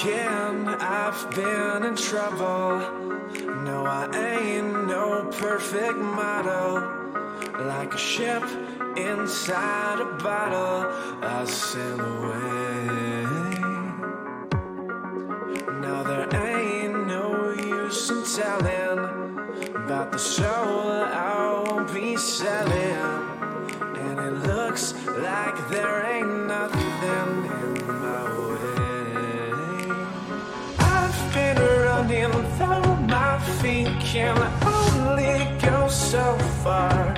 again. I've been in trouble. No, I ain't no perfect model. Like a ship inside a bottle, I sail away. Now there ain't no use in telling about the show. can only go so far.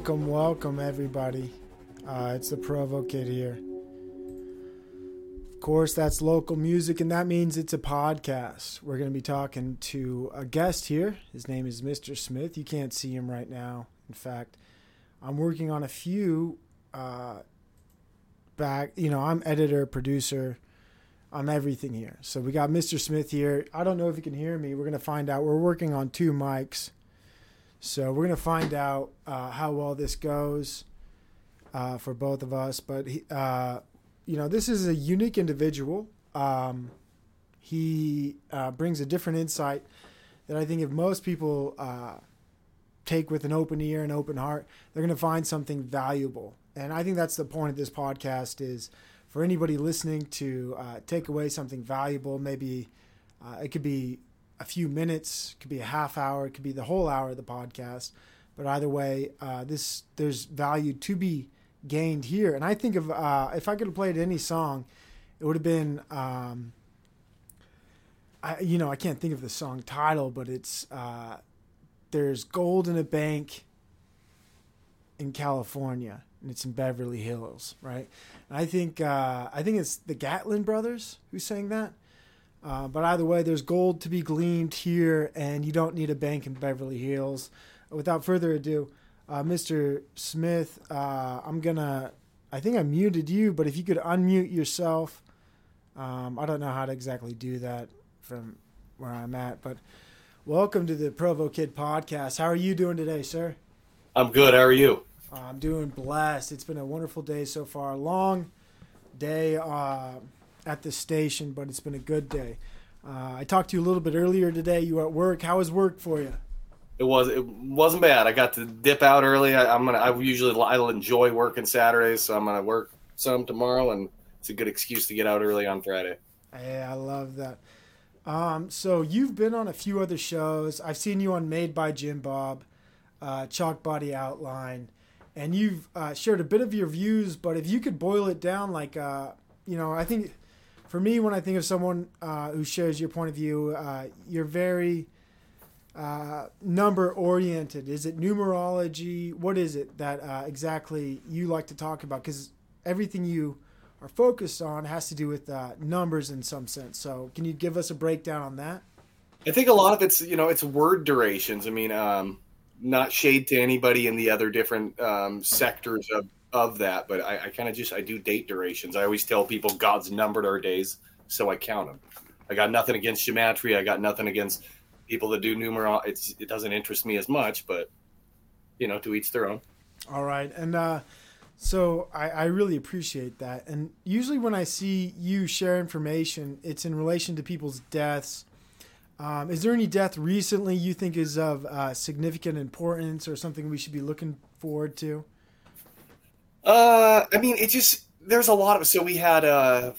Welcome, welcome, everybody. Uh, it's the Provo Kid here. Of course, that's local music, and that means it's a podcast. We're going to be talking to a guest here. His name is Mr. Smith. You can't see him right now. In fact, I'm working on a few uh, back, you know, I'm editor, producer, I'm everything here. So we got Mr. Smith here. I don't know if you can hear me. We're going to find out. We're working on two mics so we're gonna find out uh, how well this goes uh, for both of us. But he, uh, you know, this is a unique individual. Um, he uh, brings a different insight that I think if most people uh, take with an open ear and open heart, they're gonna find something valuable. And I think that's the point of this podcast is for anybody listening to uh, take away something valuable. Maybe it could be a few minutes, could be a half hour, it could be the whole hour of the podcast. But either way, uh, this there's value to be gained here. And I think of uh, if I could have played any song, it would have been. Um, I, you know, I can't think of the song title, but it's uh, there's gold in a bank in California, and it's in Beverly Hills, right? And I think uh, I think it's the Gatlin brothers who sang that. Uh, but either way, there's gold to be gleaned here, and you don't need a bank in Beverly Hills. Without further ado, uh, Mr. Smith, uh, I'm gonna. I think I muted you, but if you could unmute yourself, um, I don't know how to exactly do that from where I'm at, but welcome to the Provo Kid podcast. How are you doing today, sir? I'm good. How are you? I'm doing blessed. It's been a wonderful day so far. Long day uh, at the station, but it's been a good day. Uh, I talked to you a little bit earlier today. You were at work. How was work for you? It was it wasn't bad. I got to dip out early. I, I'm gonna. I usually I'll enjoy working Saturdays, so I'm gonna work some tomorrow, and it's a good excuse to get out early on Friday. Yeah, I love that. Um, so you've been on a few other shows. I've seen you on Made by Jim Bob, uh, Chalk Body Outline, and you've uh, shared a bit of your views. But if you could boil it down, like uh, you know, I think for me, when I think of someone uh, who shares your point of view, uh, you're very uh, number oriented. Is it numerology? What is it that uh, exactly you like to talk about? Because everything you are focused on has to do with uh, numbers in some sense. So, can you give us a breakdown on that? I think a lot of it's you know it's word durations. I mean, um, not shade to anybody in the other different um, sectors of of that, but I, I kind of just I do date durations. I always tell people God's numbered our days, so I count them. I got nothing against gematria. I got nothing against people that do numeral. It's it doesn't interest me as much, but you know, to each their own. All right, and uh, so I, I really appreciate that. And usually, when I see you share information, it's in relation to people's deaths. Um, is there any death recently you think is of uh, significant importance or something we should be looking forward to? Uh, I mean, it just there's a lot of so we had uh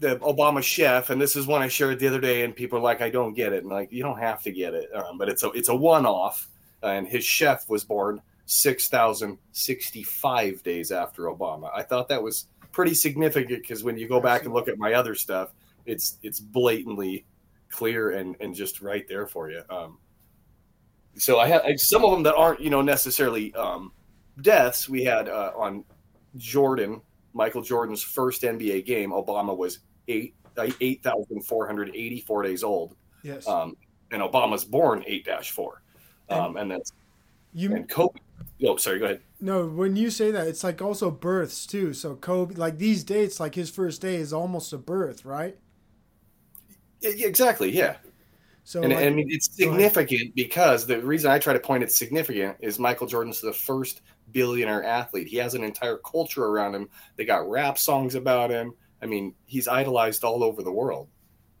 the Obama chef, and this is one I shared the other day, and people are like, I don't get it, and like you don't have to get it, um, but it's a it's a one off, and his chef was born six thousand sixty five days after Obama. I thought that was pretty significant because when you go back and look at my other stuff, it's it's blatantly clear and and just right there for you. Um, so I had some of them that aren't you know necessarily um, deaths. We had uh, on Jordan, Michael Jordan's first NBA game. Obama was eight uh, eight thousand four hundred eighty four days old, Yes. um, and Obama's born eight dash four, um, and that's you and Kobe. Oh, sorry. Go ahead. no, when you say that, it's like also births too. So Kobe, like these dates, like his first day is almost a birth, right? Exactly. Yeah. So And, like, I mean, it's significant because the reason I try to point it's significant is Michael Jordan's the first billionaire athlete. He has an entire culture around him. They got rap songs about him. I mean, he's idolized all over the world.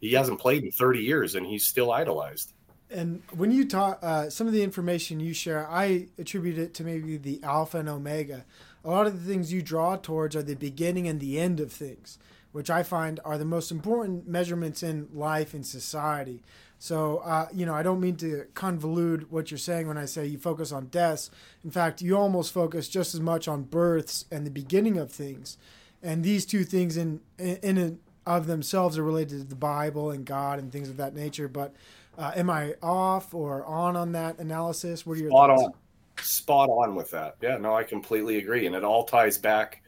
He hasn't played in 30 years and he's still idolized. And when you talk, uh, some of the information you share, I attribute it to maybe the alpha and omega. A lot of the things you draw towards are the beginning and the end of things, which I find are the most important measurements in life and society. So, uh, you know, I don't mean to convolute what you're saying when I say you focus on deaths. In fact, you almost focus just as much on births and the beginning of things. And these two things in in and of themselves are related to the Bible and God and things of that nature. But uh, am I off or on on that analysis? What are your Spot thoughts? on. Spot on with that. Yeah, no, I completely agree. And it all ties back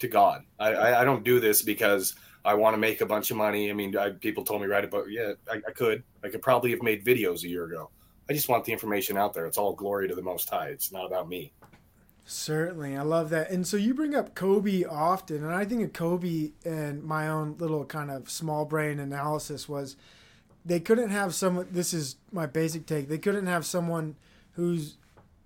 to God. I, I, I don't do this because I want to make a bunch of money. I mean, I, people told me right about, yeah, I, I could. I could probably have made videos a year ago. I just want the information out there. It's all glory to the Most High. It's not about me. Certainly, I love that. And so you bring up Kobe often, and I think of Kobe and my own little kind of small brain analysis was they couldn't have someone. This is my basic take. They couldn't have someone whose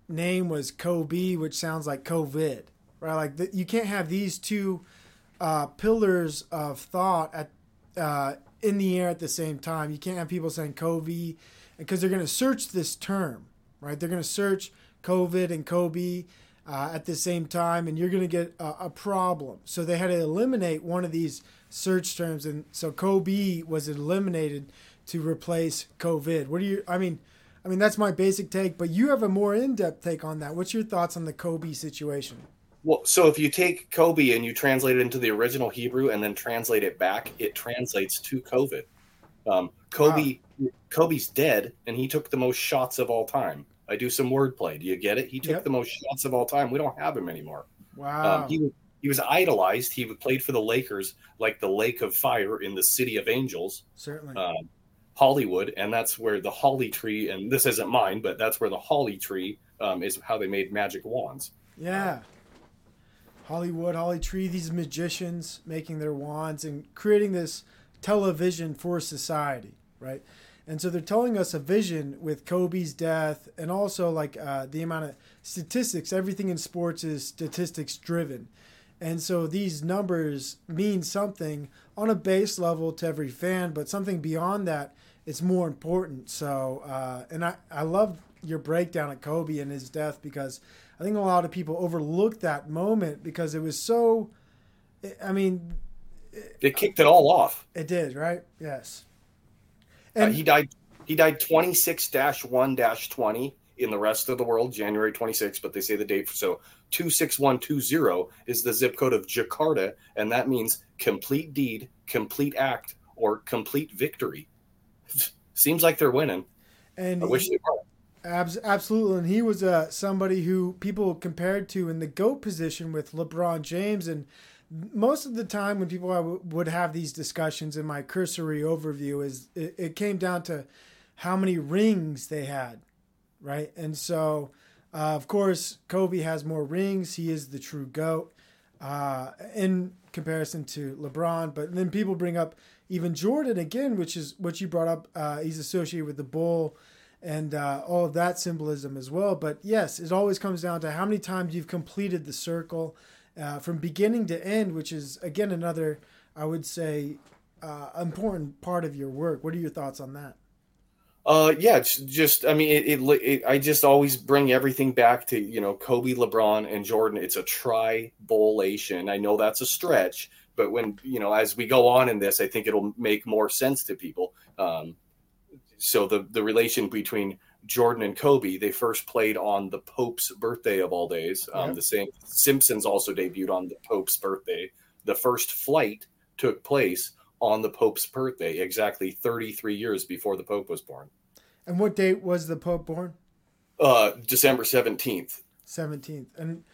name was Kobe, which sounds like COVID, right? Like the, you can't have these two uh, pillars of thought at uh, in the air at the same time. You can't have people saying Kobe because they're going to search this term, right? They're going to search COVID and Kobe uh, at the same time, and you're going to get a, a problem. So they had to eliminate one of these search terms, and so Kobe was eliminated to replace COVID. What do you? I mean, I mean that's my basic take, but you have a more in-depth take on that. What's your thoughts on the Kobe situation? Well, so if you take Kobe and you translate it into the original Hebrew and then translate it back, it translates to COVID. Um, Kobe, Kobe's dead, and he took the most shots of all time. I do some wordplay. Do you get it? He took Yep. the most shots of all time. We don't have him anymore. Wow. Um, he was- he was idolized. He played for the Lakers like the Lake of Fire in the City of Angels, Certainly. um, Hollywood, and that's where the holly tree. And this isn't mine, but that's where the holly tree um, is. How they made magic wands. Yeah. Hollywood, Holly Tree, these magicians making their wands and creating this television for society, right? And so they're telling us a vision with Kobe's death and also like uh, the amount of statistics. Everything in sports is statistics driven. And so these numbers mean something on a base level to every fan, but something beyond that, it's more important. So, uh, and I, I love your breakdown of Kobe and his death because I think a lot of people overlooked that moment because it was so, I mean, It kicked it all off. it did, right? Yes. Uh, And he died. He died twenty six one twenty in the rest of the world, January twenty sixth. But they say the date. So two six one two zero is the zip code of Jakarta, and that means complete deed, complete act, or complete victory. Seems like they're winning. and I wish they were. Abs- absolutely, and he was uh, somebody who people compared to in the goat position with LeBron James. And most of the time, when people would have these discussions, in my cursory overview, is it, it came down to how many rings they had, right? And so, uh, of course, Kobe has more rings. He is the true goat uh, in comparison to LeBron. But then people bring up even Jordan again, which is what you brought up. Uh, he's associated with the bull and uh, all of that symbolism as well. But yes, it always comes down to how many times you've completed the circle uh, from beginning to end, which is again another, I would say, uh, important part of your work. What are your thoughts on that? Uh, yeah, just I mean, it, it, it. I just always bring everything back to you know Kobe, LeBron, and Jordan. It's a tri-bolation. I know that's a stretch, but when you know as we go on in this, I think it'll make more sense to people. Um, so the the relation between Jordan and Kobe, they first played on the Pope's birthday of all days. Um, Yeah. The same Simpsons also debuted on the Pope's birthday. The first flight took place on the Pope's birthday, exactly 33 years before the Pope was born. And what date was the Pope born? Uh, December 17th. 17th. And,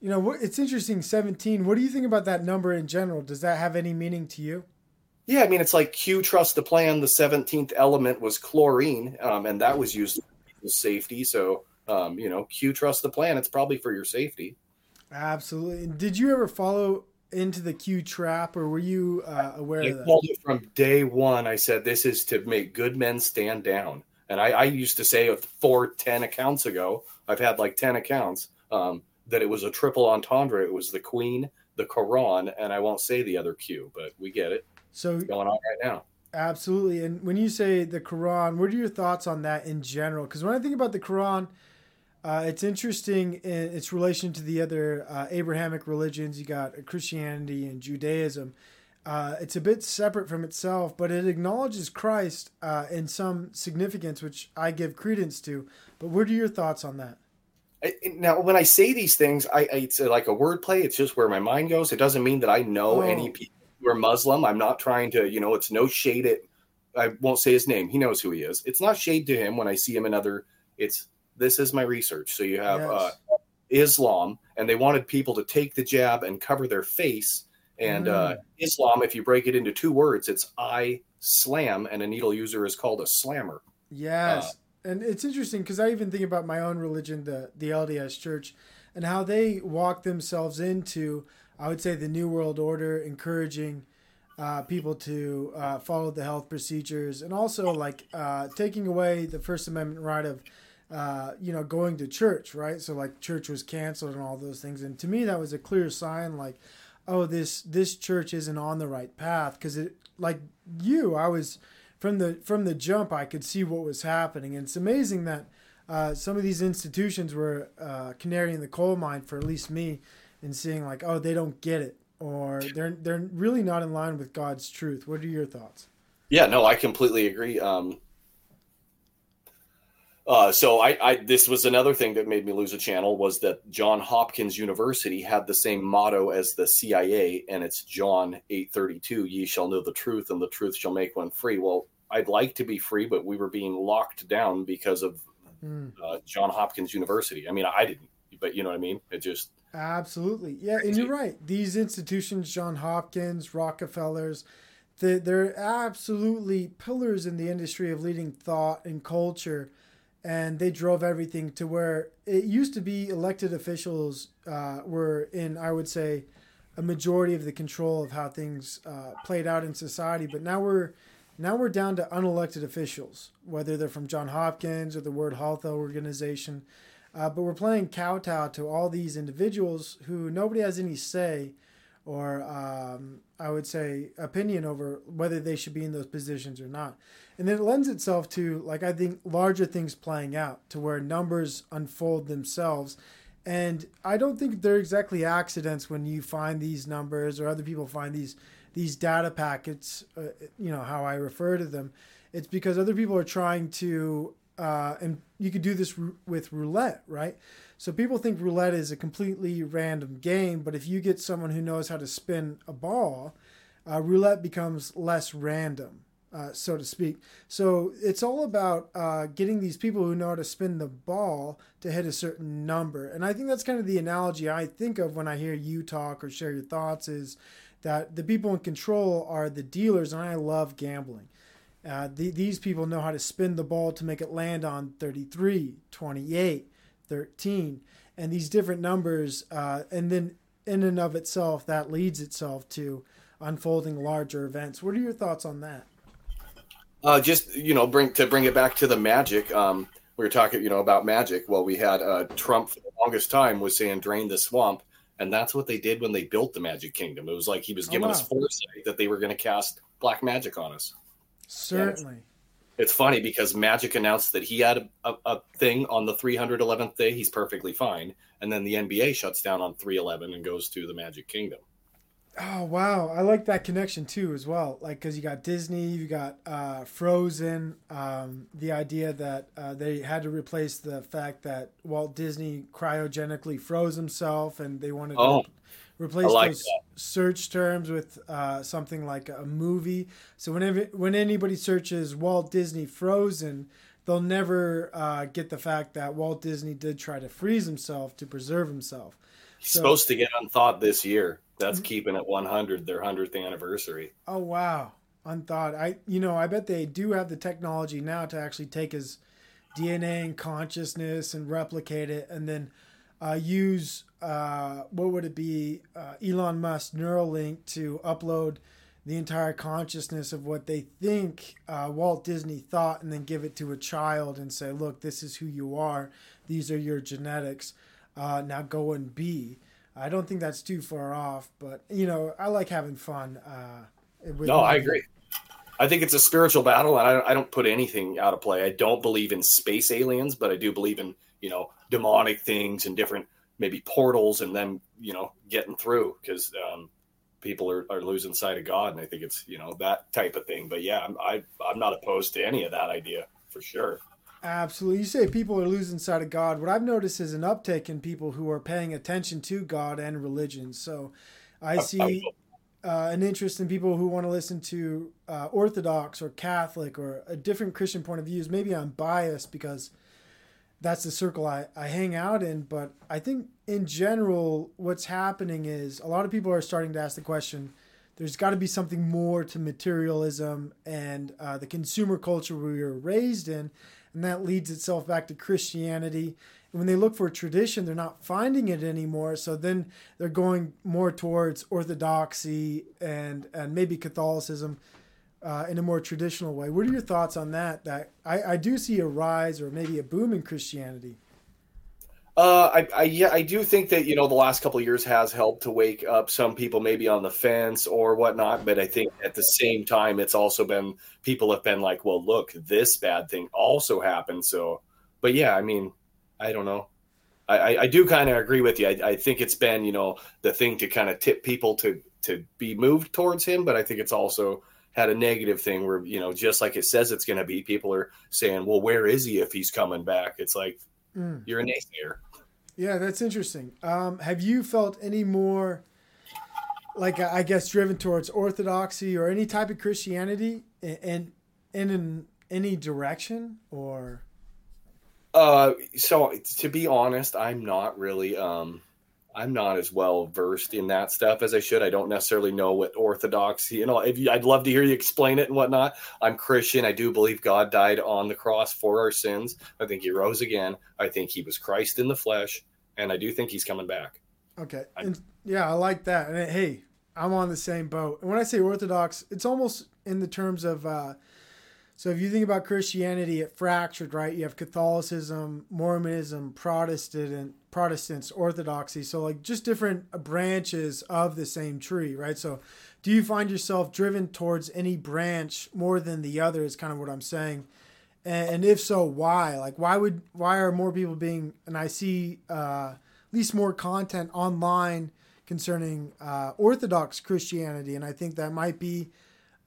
you know, it's interesting, 17. What do you think about that number in general? Does that have any meaning to you? Yeah, I mean, it's like Q trust the plan. The 17th element was chlorine, um, and that was used for safety. So, um, you know, Q trust the plan. It's probably for your safety. Absolutely. Did you ever follow into the Q trap or were you uh, aware I of that? called it from day one. I said, this is to make good men stand down. And I, I used to say four, 10 accounts ago, I've had like 10 accounts, um, that it was a triple entendre. It was the Queen, the Quran, and I won't say the other Q, but we get it So going on right now. Absolutely. And when you say the Quran, what are your thoughts on that in general? Because when I think about the Quran, uh, it's interesting in its relation to the other uh, Abrahamic religions. You got Christianity and Judaism. Uh, it's a bit separate from itself, but it acknowledges Christ uh, in some significance, which I give credence to. But what are your thoughts on that? I, now, when I say these things, I, I it's like a wordplay. It's just where my mind goes. It doesn't mean that I know Oh. any people who are Muslim. I'm not trying to, you know, it's no shade at. I won't say his name. He knows who he is. It's not shade to him when I see him in other. It's this is my research. So you have Yes. uh, Islam, and they wanted people to take the jab and cover their face. And uh, Islam, if you break it into two words, it's I slam, and a needle user is called a slammer. Yes, and it's interesting because I even think about my own religion, the the LDS Church, and how they walk themselves into, I would say, the New World Order, encouraging uh, people to uh, follow the health procedures, and also like uh, taking away the First Amendment right of uh, you know, going to church, right? So like church was canceled and all those things. And to me, that was a clear sign, like, oh, this this church isn't on the right path. Because it, like you, I was from the from the jump, I could see what was happening. And it's amazing that uh, some of these institutions were uh, canary in the coal mine for at least me, in seeing like, oh, they don't get it, or they're they're really not in line with God's truth. What are your thoughts? Yeah, no, I completely agree. Um, uh, so I, I, this was another thing that made me lose a channel was that John Hopkins University had the same motto as the CIA, and it's John eight thirty two: "Ye shall know the truth, and the truth shall make one free." Well, I'd like to be free, but we were being locked down because of Mm. uh, John Hopkins University. I mean, I didn't, but you know what I mean. It just Absolutely. Yeah, and you're right. These institutions, John Hopkins, Rockefellers, they- they're absolutely pillars in the industry of leading thought and culture. And they drove everything to where it used to be elected officials uh, were in, I would say, a majority of the control of how things uh, played out in society. But now we're now we're down to unelected officials, whether they're from John Hopkins or the World Health Organization. Uh, but we're playing kowtow to all these individuals who nobody has any say or um, I would say opinion over whether they should be in those positions or not. And it lends itself to like I think larger things playing out to where numbers unfold themselves. And I don't think they're exactly accidents when you find these numbers or other people find these these data packets. Uh, you know how I refer to them. It's because other people are trying to, uh, and you could do this ru- with roulette, right? So people think roulette is a completely random game, but if you get someone who knows how to spin a ball, uh, roulette becomes less random, uh, so to speak. So it's all about uh, getting these people who know how to spin the ball to hit a certain number. And I think that's kind of the analogy I think of when I hear you talk or share your thoughts is that the people in control are the dealers, and I love gambling. Uh, the, these people know how to spin the ball to make it land on 33, 28, 13, and these different numbers. Uh, and then, in and of itself, that leads itself to unfolding larger events. What are your thoughts on that? Uh, just you know, bring to bring it back to the magic. Um, we were talking, you know, about magic. Well, we had uh, Trump for the longest time was saying drain the swamp, and that's what they did when they built the Magic Kingdom. It was like he was Oh, giving us foresight that they were going to cast black magic on us. Certainly. It's funny because Magic announced that he had a, a, a thing on the 311th day. He's perfectly fine, and then the NBA shuts down on 311 and goes to the Magic Kingdom. Oh wow, I like that connection too as well. Like because you got Disney, you got uh, Frozen. Um, the idea that uh, they had to replace the fact that Walt Disney cryogenically froze himself, and they wanted Oh, to replace like those search terms with uh, something like a movie. So whenever when anybody searches Walt Disney Frozen, they'll never uh, get the fact that Walt Disney did try to freeze himself to preserve himself. He's So- supposed to get unthought this year. That's Mhm. keeping it 100, their 100th anniversary. Oh wow, unthought. I you know I bet they do have the technology now to actually take his DNA and consciousness and replicate it, and then uh, use uh, what would it be uh, Elon Musk Neuralink to upload the entire consciousness of what they think uh, Walt Disney thought, and then give it to a child and say, "Look, this is who you are. These are your genetics. Uh, now go and be." I don't think that's too far off, but you know, I like having fun. Uh, with No, I agree. I think it's a spiritual battle, and I, I don't put anything out of play. I don't believe in space aliens, but I do believe in you know demonic things and different maybe portals and them you know getting through because um, people are, are losing sight of God, and I think it's you know that type of thing. But yeah, I'm I, I'm not opposed to any of that idea for sure. Absolutely. You say people are losing sight of God. What I've noticed is an uptick in people who are paying attention to God and religion. So I see uh, an interest in people who want to listen to uh, Orthodox or Catholic or a different Christian point of views. Maybe I'm biased because that's the circle I, I hang out in. But I think in general, what's happening is a lot of people are starting to ask the question there's got to be something more to materialism and uh, the consumer culture we were raised in. And that leads itself back to Christianity. And when they look for a tradition, they're not finding it anymore. So then they're going more towards orthodoxy and, and maybe Catholicism. Uh, in a more traditional way. What are your thoughts on that? That I, I do see a rise or maybe a boom in Christianity. Uh, I, I yeah, I do think that you know the last couple of years has helped to wake up some people maybe on the fence or whatnot. But I think at the same time, it's also been people have been like, well, look, this bad thing also happened. So, but yeah, I mean, I don't know. I, I, I do kind of agree with you. I, I think it's been you know the thing to kind of tip people to to be moved towards him, but I think it's also had a negative thing where you know just like it says it's going to be, people are saying, well, where is he if he's coming back? It's like Mm. you're a naysayer. Yeah, that's interesting. Um, have you felt any more, like I guess, driven towards orthodoxy or any type of Christianity in in, in any direction or? Uh, so to be honest, I'm not really um I'm not as well versed in that stuff as I should. I don't necessarily know what orthodoxy, you know, if you, I'd love to hear you explain it and whatnot. I'm Christian. I do believe God died on the cross for our sins. I think he rose again. I think he was Christ in the flesh, and I do think he's coming back. Okay. I- And yeah, I like that. And hey, I'm on the same boat. And when I say orthodox, it's almost in the terms of uh so if you think about Christianity, it fractured, right? You have Catholicism, Mormonism, Protestant, Protestants, Orthodoxy. So like just different branches of the same tree, right? So do you find yourself driven towards any branch more than the other is kind of what I'm saying. And, if so, why? Like why would why are more people being and I see uh at least more content online concerning uh, Orthodox Christianity, and I think that might be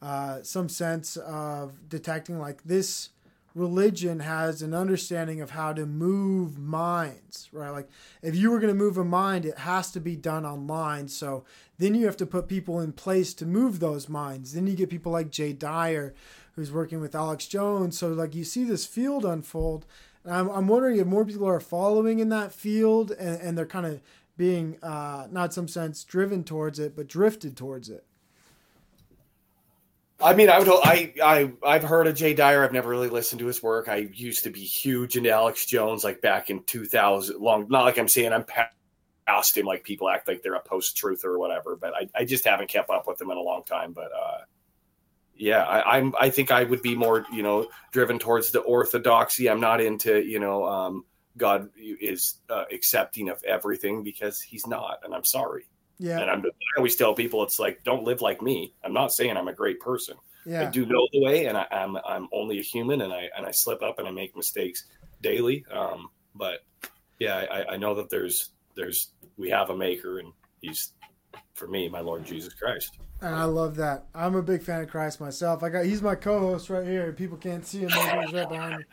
uh, some sense of detecting like this religion has an understanding of how to move minds, right? Like if you were going to move a mind, it has to be done online. So then you have to put people in place to move those minds. Then you get people like Jay Dyer, who's working with Alex Jones. So like you see this field unfold. And I'm, I'm wondering if more people are following in that field and, and they're kind of being, uh, not some sense driven towards it, but drifted towards it. I mean, I would. I I I've heard of Jay Dyer. I've never really listened to his work. I used to be huge into Alex Jones, like back in 2000. Long, not like I'm saying I'm past him. Like people act like they're a post truth or whatever, but I, I just haven't kept up with him in a long time. But uh, yeah, I, I'm. I think I would be more, you know, driven towards the orthodoxy. I'm not into, you know, um, God is uh, accepting of everything because He's not, and I'm sorry. Yeah. And I'm, I always tell people, it's like, don't live like me. I'm not saying I'm a great person. Yeah. I do know the way, and I, I'm I'm only a human, and I and I slip up and I make mistakes daily. Um, but yeah, I, I know that there's there's we have a maker, and he's for me, my Lord Jesus Christ. And I love that. I'm a big fan of Christ myself. I got he's my co-host right here. People can't see him, he's right behind me.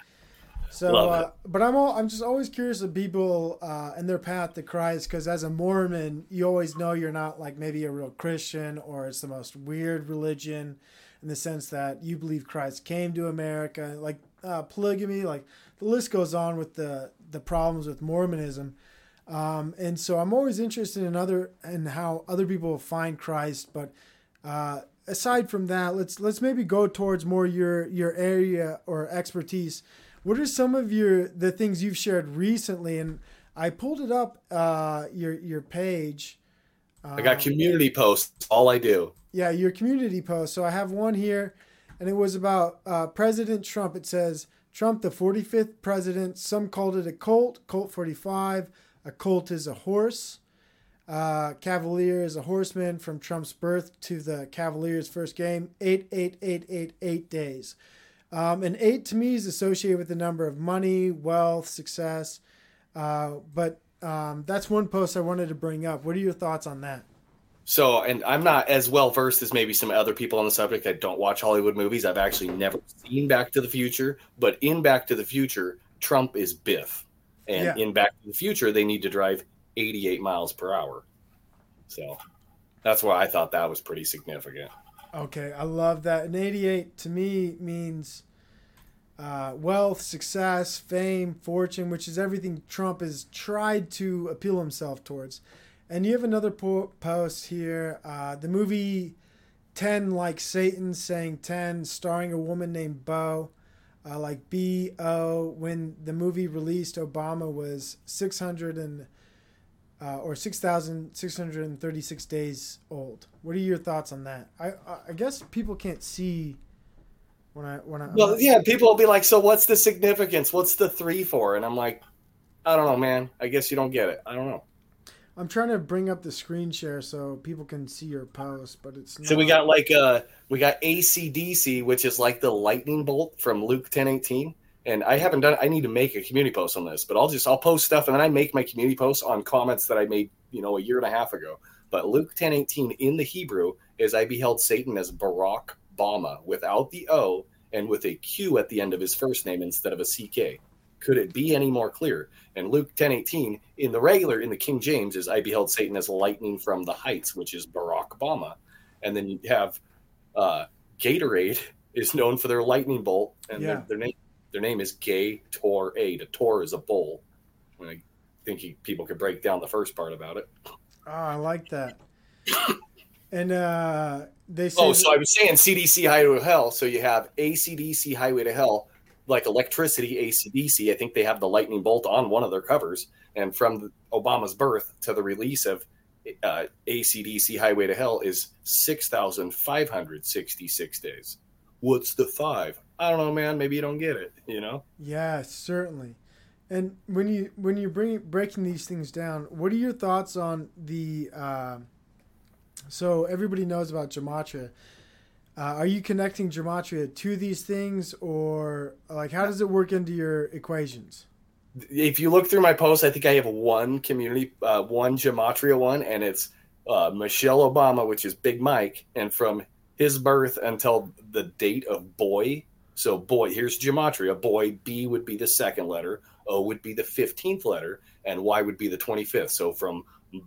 So, uh, but I'm all, I'm just always curious of people uh, and their path to Christ because as a Mormon, you always know you're not like maybe a real Christian or it's the most weird religion in the sense that you believe Christ came to America, like uh, polygamy, like the list goes on with the the problems with Mormonism. Um, and so I'm always interested in other and how other people find Christ. But uh, aside from that, let's let's maybe go towards more your your area or expertise. What are some of your the things you've shared recently? And I pulled it up uh, your your page. I got Um, community posts. All I do. yeah, your community post. So I have one here, and it was about uh, President Trump. It says Trump, the 45th president. Some called it a cult. Colt 45. A colt is a horse. Uh, Cavalier is a horseman from Trump's birth to the Cavaliers' first game. Eight, eight, eight, eight, eight days. Um, and eight to me is associated with the number of money, wealth, success. Uh, but um, that's one post I wanted to bring up. What are your thoughts on that? So, and I'm not as well versed as maybe some other people on the subject that don't watch Hollywood movies. I've actually never seen Back to the Future, but in Back to the Future, Trump is Biff. And Yeah. in Back to the Future, they need to drive 88 miles per hour. So that's why I thought that was pretty significant. Okay, I love that. And 88 to me means uh, wealth, success, fame, fortune, which is everything Trump has tried to appeal himself towards. And you have another po- post here. Uh, the movie 10 Like Satan, saying 10, starring a woman named Bo. Uh, like B O. When the movie released, Obama was 600 and uh, or 6,636 days old. What are your thoughts on that? I I- guess people can't see when I when I Well, yeah, people will be like, "So what's the significance? What's the three for?" And I'm like, "I don't know, man. I guess you don't get it. I don't know." I'm trying to bring up the screen share so people can see your post, but it's not. So we got like uh we got ACDC, which is like the lightning bolt from Luke ten eighteen. And I haven't done I need to make a community post on this, but I'll just I'll post stuff and then I make my community posts on comments that I made, you know, a year and a half ago. But Luke ten eighteen in the Hebrew is I beheld Satan as Barack Bama without the O and with a Q at the end of his first name instead of a CK. Could it be any more clear? And Luke ten eighteen in the regular in the King James is I beheld Satan as lightning from the heights, which is Barack Obama. And then you have uh, Gatorade is known for their lightning bolt, and Yeah. their, their name their name is Gay Tor Aid. A Tor is a bowl. I think you, people could break down the first part about it. Oh, I like that. and uh they say Oh, so I was saying CDC Highway to Hell. So you have ACDC Highway to Hell, like electricity ACDC. I think they have the lightning bolt on one of their covers. And from Obama's birth to the release of uh, ACDC Highway to Hell is 6,566 days. What's the five? I don't know, man. Maybe you don't get it, you know? Yeah, certainly. And when you when you bring breaking these things down, what are your thoughts on the? Uh, so everybody knows about gematria. Uh, are you connecting gematria to these things, or like how does it work into your equations? if you look through my posts, I think I have one community, uh, one gematria one, and it's uh, Michelle Obama, which is Big Mike, and from his birth until the date of boy. So boy, here's gematria. Boy, B would be the second letter, O would be the fifteenth letter, and Y would be the twenty fifth. So from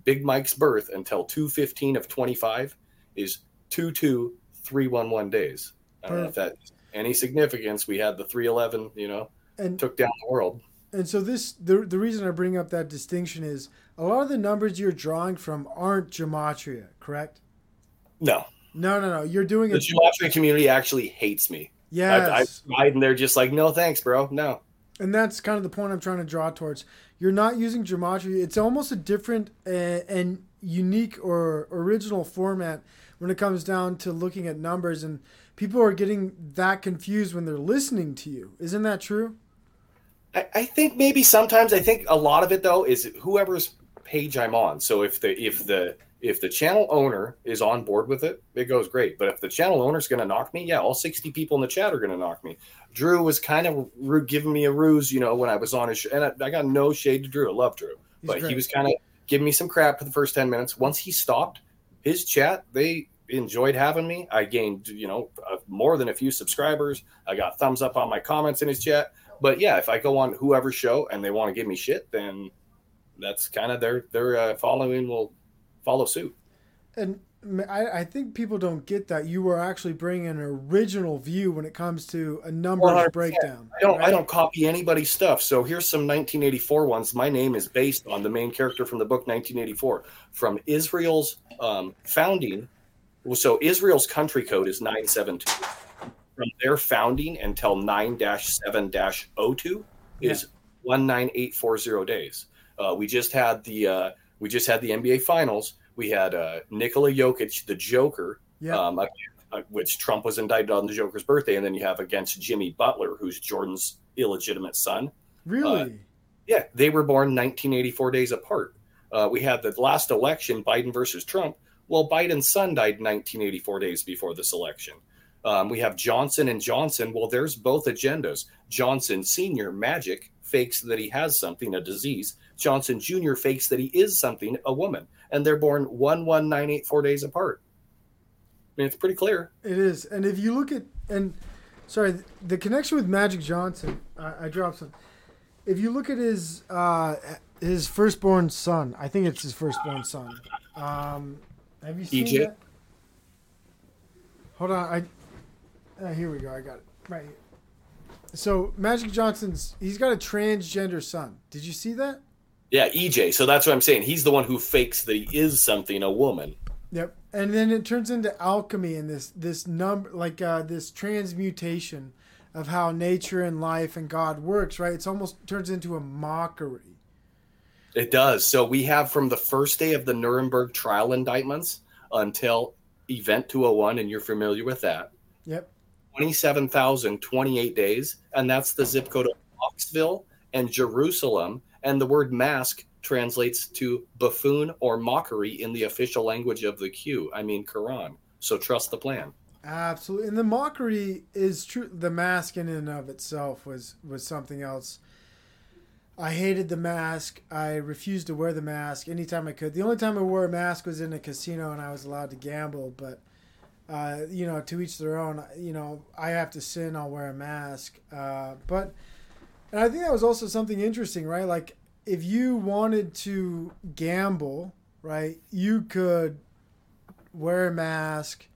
Big Mike's birth until two fifteen of twenty five is two two three one one days. I don't know if that any significance. We had the three eleven, you know, And took down the world. and so this the the reason I bring up that distinction is a lot of the numbers you're drawing from aren't gematria, correct? No, No, no, no. You're doing it. the it. gematria community actually hates me. Yes. I, I tried, and they're just like, no, thanks, bro. No. and that's kind of the point I'm trying to draw towards. You're not using gematria. It's almost a different uh, and unique or original format when it comes down to looking at numbers, and people are getting that confused when they're listening to you. Isn't that true? I, I think maybe sometimes I think a lot of it though is whoever's page I'm on. So if the if the if the channel owner is on board with it, it goes great. But if the channel owner's going to knock me, yeah, all 60 people in the chat are going to knock me. Drew was kind of giving me a ruse, you know, when I was on his show. And I, I got no shade to Drew. I love Drew. He's but great. he was kind of giving me some crap for the first 10 minutes. Once he stopped his chat, they enjoyed having me. I gained, you know, uh, more than a few subscribers. I got thumbs up on my comments in his chat. But yeah, if I go on whoever's show and they want to give me shit, then that's kind of their their uh, following will follow suit. And I think people don't get that you are actually bringing an original view when it comes to a numbers 100%. breakdown. I don't I don't copy anybody's stuff. So here's some 1984 ones. My name is based on the main character from the book 1984 from Israel's um, founding. Well, So Israel's country code is 972. From their founding until 9-7-02 is 19840 days. Uh, we just had the uh, we just had the NBA finals. We had uh, Nikola Jokic, the Joker, Yeah. um, uh, uh, which Trump was indicted on the Joker's birthday, and then you have against Jimmy Butler, who's Jordan's illegitimate son. really? Yeah, they were born 1984 days apart. Uh, we had the last election, Biden versus Trump. Well, Biden's son died 1984 days before this election. Um, we have Johnson and Johnson. Well, there's both agendas. Johnson Senior, magic, fakes that he has something, a disease. Johnson Jr. fakes that he is something, a woman. And they're born 11984 days apart. I mean, it's pretty clear. It is, and if you look at and sorry, the connection with Magic Johnson, I, I dropped some. If you look at his uh, his firstborn son, I think it's his firstborn son. Um, have you seen that? Hold on, I uh, here we go. I got it right here. So Magic Johnson's he's got a transgender son. Did you see that? Yeah, EJ. So that's what I'm saying. He's the one who fakes that he is something, a woman. Yep. And then it turns into alchemy and this this number like uh, this transmutation of how nature and life and God works, right? It's almost turns into a mockery. It does. So we have from the first day of the Nuremberg trial indictments until Event 201, and you're familiar with that. Yep. 27,028 days, and that's the zip code of Knoxville and Jerusalem. And the word mask translates to buffoon or mockery in the official language of the Q. I mean, Quran. So trust the plan. Absolutely, and the mockery is true. The mask in and of itself was was something else. I hated the mask. I refused to wear the mask anytime I could. The only time I wore a mask was in a casino and I was allowed to gamble. But uh, you know, to each their own. You know, I have to sin. I'll wear a mask. Uh, but and I think that was also something interesting, right? Like if you wanted to gamble, right, you could wear a mask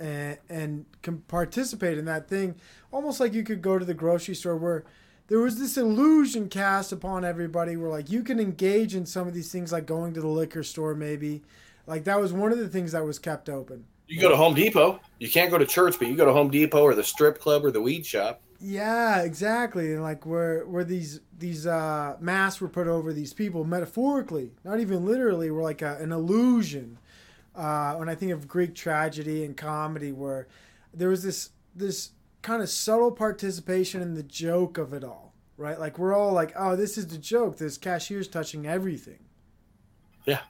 and and participate in that thing almost like you could go to the grocery store where there was this illusion cast upon everybody where like you can engage in some of these things like going to the liquor store maybe like that was one of the things that was kept open You go to Home Depot. You can't go to church, but you go to Home Depot or the strip club or the weed shop. yeah exactly and like where where these these uh masks were put over these people metaphorically not even literally were like a, an illusion uh when i think of greek tragedy and comedy where there was this this kind of subtle participation in the joke of it all right like we're all like oh this is the joke this cashier's touching everything Yeah.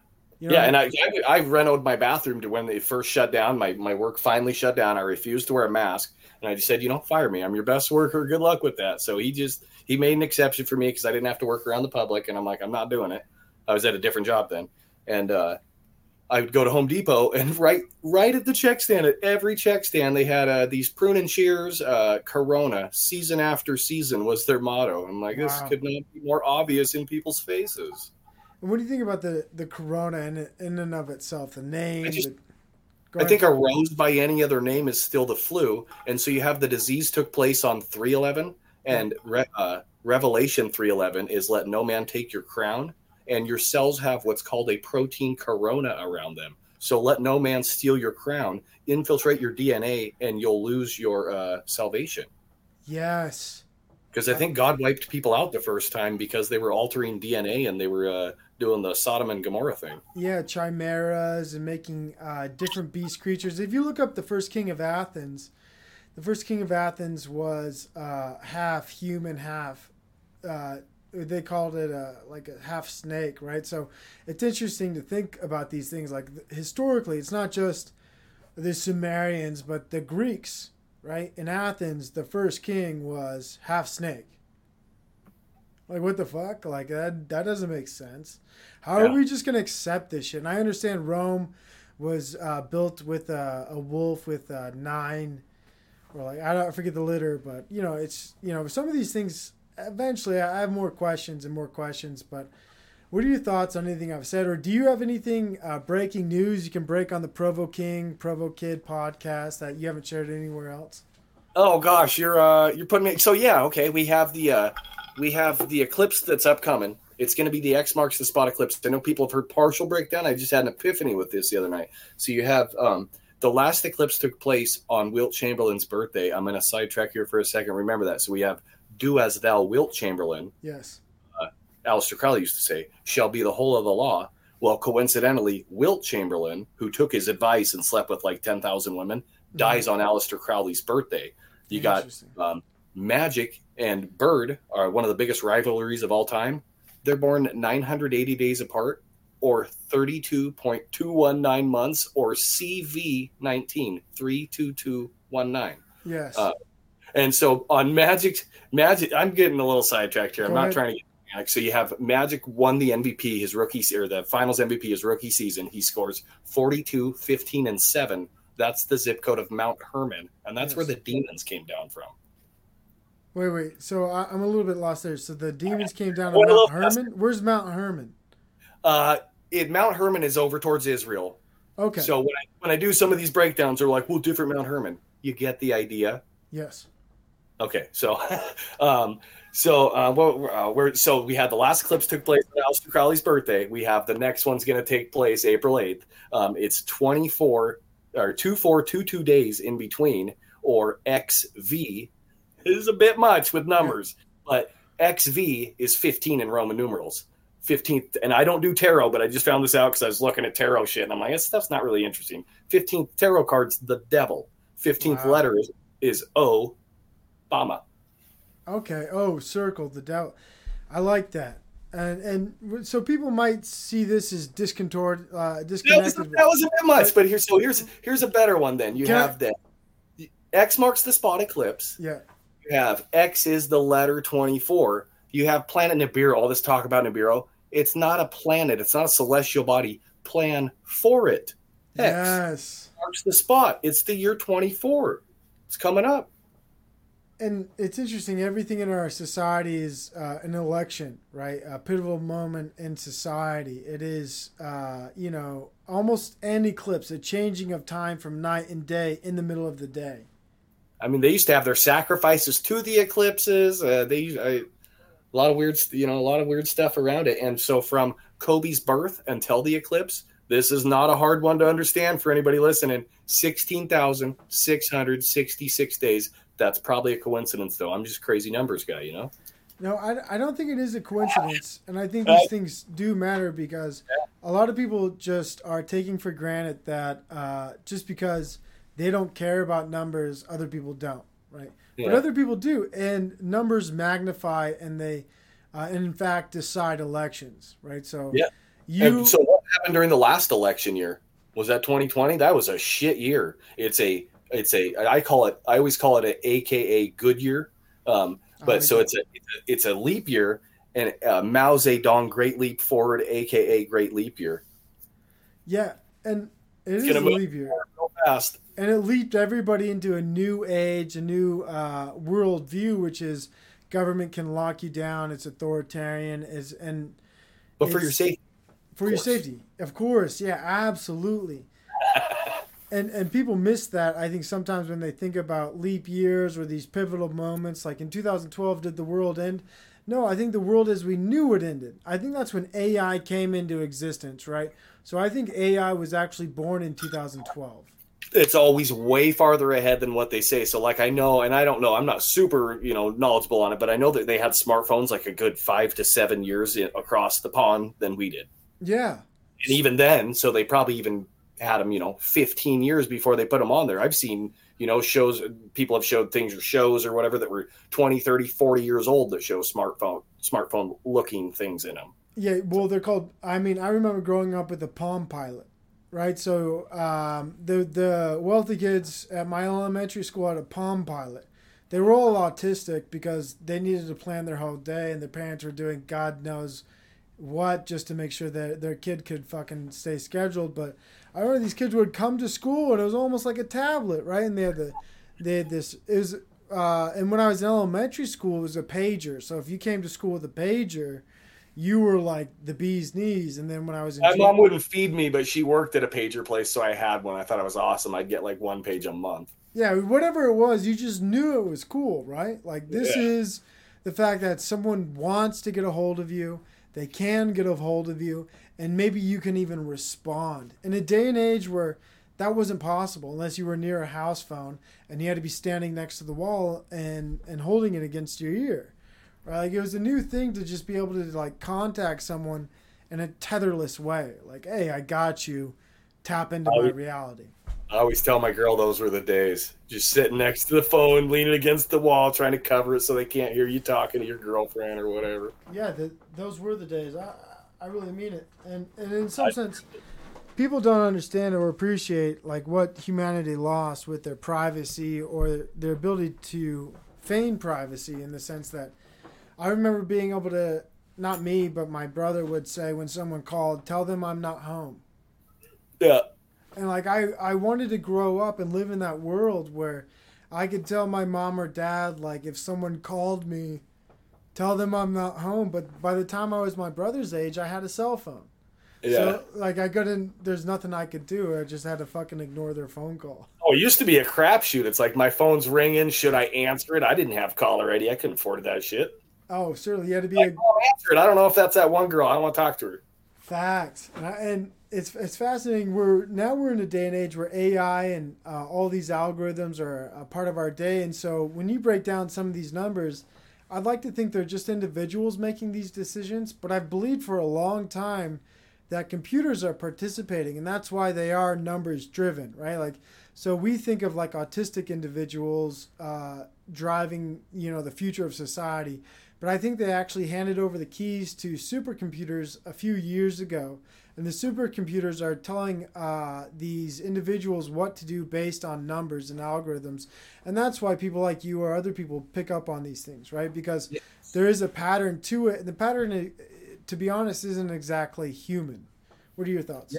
You know yeah, and I, I I renoed my bathroom to when they first shut down. My my work finally shut down. I refused to wear a mask, and I just said, you know, fire me. I'm your best worker. Good luck with that. So he just he made an exception for me because I didn't have to work around the public, and I'm like, I'm not doing it. I was at a different job then, and uh, I would go to Home Depot, and right right at the check stand, at every check stand, they had uh, these prune and shears uh, Corona season after season was their motto. I'm like, this could not be more obvious in people's faces. What do you think about the the corona in, in and of itself the name I just- the, I think a rose by any other name is still the flu, and so you have the disease took place on three eleven, and Re- uh, Revelation three eleven is let no man take your crown, and your cells have what's called a protein corona around them. So let no man steal your crown, infiltrate your DNA, and you'll lose your uh, salvation. yes Because I think God wiped people out the first time because they were altering DNA and they were uh, doing the Sodom and Gomorrah thing. Yeah, chimeras and making uh, different beast creatures. If you look up the first king of Athens, the first king of Athens was uh, half human, half. Uh, they called it a, like a half snake, right? So it's interesting to think about these things. Like historically, it's not just the Sumerians, but the Greeks, right? In Athens, the first king was half snake. Like what the fuck? Like that that doesn't make sense. How Yeah. are we just gonna accept this shit? And I understand Rome was uh, built with a, a wolf with uh, nine, or like I don't I forget the litter, but you know it's you know some of these things. Eventually, I have more questions and more questions. But what are your thoughts on anything I've said, or do you have anything uh, breaking news you can break on the Provo King Provo Kid podcast that you haven't shared anywhere else? Oh gosh, you're uh you're putting me so yeah, okay. We have the uh we have the eclipse that's upcoming. It's gonna be the X marks the spot eclipse. I know people have heard partial breakdown. I just had an epiphany with this the other night. So you have um the last eclipse took place on Wilt Chamberlain's birthday. I'm gonna sidetrack here for a second. Remember that. So we have do as thou Wilt Chamberlain, Yes. Aleister Crowley used to say, shall be the whole of the law. Well, coincidentally, Wilt Chamberlain, who took his advice and slept with like 10,000 women, dies on Aleister Crowley's birthday. You got um, Magic and Bird are one of the biggest rivalries of all time. They're born 980 days apart, or 32.219 months, or CV19, 32219. Yes. Uh, And so on Magic, Magic, I'm getting a little sidetracked here. I'm Go not ahead. trying to get. So you have Magic won the MVP, his rookie or the Finals MVP, his rookie season. He scores 42, 15, and seven. That's the zip code of Mount Hermon, and that's Yes. where the demons came down from. Wait, wait. So I, I'm a little bit lost there. So the demons came down to Mount little Hermon. Where's Mount Hermon? Uh, it Mount Hermon is over towards Israel. Okay. So when I, when I do some of these breakdowns, they're like, "Well, different Mount Hermon." You get the idea. yes. Okay, so, um, so uh, what, uh, we're so we had the last eclipse took place on Aleister Crowley's birthday. We have the next one's going to take place April eighth. Um, it's twenty four or two four two two days in between, or XV. This is a bit much with numbers, but XV is fifteen in Roman numerals. 15th, and I don't do tarot, but I just found this out because I was looking at tarot shit, and I'm like, this stuff's not really interesting. 15th tarot card's the devil. 15th Wow. letter is is O, Obama. Okay. Oh, circle the doubt. I like that. And and so people might see this as discontorted, uh, That, was, disconnected. that wasn't that much, but here's so here's here's a better one. Then you Can I- have that X marks the spot eclipse. yeah. You have X is the letter 24. You have planet Nibiru. All this talk about Nibiru. It's not a planet. It's not a celestial body. Plan for it. X Yes. marks the spot. It's the year 24. It's coming up. And it's interesting. Everything in our society is uh, an election, right? A pivotal moment in society. It is, uh, you know, almost an eclipse, a changing of time from night and day in the middle of the day. I mean, they used to have their sacrifices to the eclipses. Uh, they a lot of weird, you know, a lot of weird stuff around it. And so, from Kobe's birth until the eclipse, this is not a hard one to understand for anybody listening. Sixteen thousand six hundred sixty-six days. That's probably a coincidence, though. I'm just a crazy numbers guy, you know. No, I, I don't think it is a coincidence. And I think these things do matter because a lot of people just are taking for granted that uh, just because they don't care about numbers, other people don't, right? But other people do. And numbers magnify and they, uh, and in fact, decide elections, right? So Yeah. you. And so, what happened during the last election year? Was that 2020? That was a shit year. It's a, it's a, I call it, I always call it a AKA good year. Um, but like so it's a, it's a it's a leap year and uh, Mao Zedong Great Leap Forward, AKA Great Leap Year. yeah. And it is gonna a move leap year. Real fast. And it leaped everybody into a new age, a new uh, world view, which is government can lock you down. It's authoritarian. Is and But for your safety, for your safety, of course, yeah, absolutely. and and people miss that. I think sometimes when they think about leap years or these pivotal moments, like in 2012, did the world end? No, I think the world as we knew it ended. I think that's when AI came into existence, right? So I think AI was actually born in 2012. It's always way farther ahead than what they say. So, like, I know, and I don't know, I'm not super, you know, knowledgeable on it, but I know that they had smartphones like a good five to seven years in, across the pond than we did. Yeah, and even then so they probably even had them you know 15 years before they put them on there i've seen you know shows people have showed things or shows or whatever that were 20 30 40 years old that show smartphone smartphone looking things in them Yeah, well, they're called. I mean, I remember growing up with the Palm Pilot, right? So um, the the wealthy kids at my elementary school had a Palm Pilot. They were all autistic because they needed to plan their whole day, and their parents were doing God knows what just to make sure that their kid could fucking stay scheduled. But I remember these kids would come to school, and it was almost like a tablet, right? And they had the they had this it was. Uh, and when I was in elementary school, it was a pager. So if you came to school with a pager, you were like the bee's knees. And then when I was in my mom wouldn't feed me but she worked at a pager place so i had one i thought it was awesome i'd get like one page a month yeah, whatever it was, you just knew it was cool, right? Like this Yeah. is the fact that someone wants to get a hold of you, they can get a hold of you, and maybe you can even respond. In a day and age where that wasn't possible unless you were near a house phone and you had to be standing next to the wall and and holding it against your ear. Right? Like it was a new thing to just be able to like contact someone in a tetherless way. Like, hey, I got you. Tap into my reality. i always tell my girl those were the days just sitting next to the phone leaning against the wall trying to cover it so they can't hear you talking to your girlfriend or whatever Yeah, the, those were the days. I, I really mean it, and and in some sense, people don't understand or appreciate like what humanity lost with their privacy or their ability to feign privacy in the sense that I remember being able to not me but my brother would say when someone called, tell them I'm not home. yeah And like I, I wanted to grow up and live in that world where I could tell my mom or dad like if someone called me, tell them I'm not home. But by the time I was my brother's age, I had a cell phone. yeah So like I couldn't. There's nothing I could do. I just had to fucking ignore their phone call. Oh, it used to be a crapshoot. It's like my phone's ringing. Should I answer it? I didn't have caller ID. I couldn't afford that shit. Oh, certainly you had to be Like, a it. I don't know if that's that one girl. I don't want to talk to her. Facts, and, I, and it's it's fascinating. We're now we're in a day and age where AI and uh, all these algorithms are a part of our day, and so when you break down some of these numbers, I'd like to think they're just individuals making these decisions, but I've believed for a long time that computers are participating, and that's why they are numbers driven, right? Like So we think of like autistic individuals uh, driving, you know, the future of society. But I think they actually handed over the keys to supercomputers a few years ago. And the supercomputers are telling uh, these individuals what to do based on numbers and algorithms. And that's why people like you or other people pick up on these things, right? Because Yes. there is a pattern to it. The pattern, uh, to be honest, isn't exactly human. What are your thoughts?